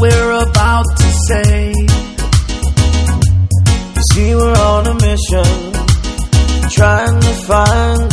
we're about to say. See, we're on a mission, trying to find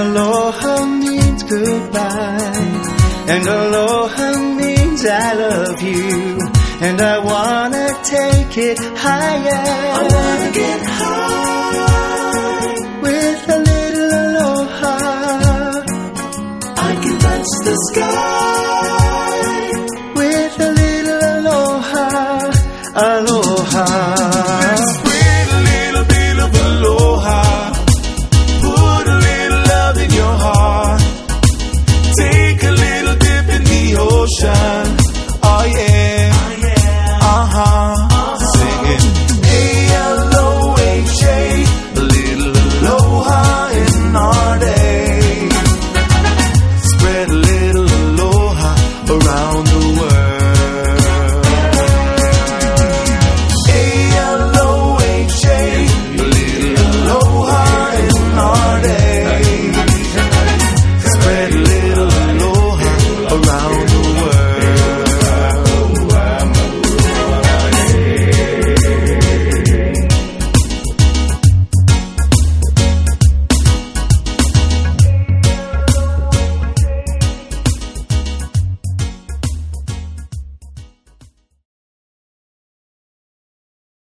aloha means goodbye. And aloha means I love you. And I wanna take it higher. I wanna get high. With a little aloha. I can touch the sky. With a little aloha. Aloha.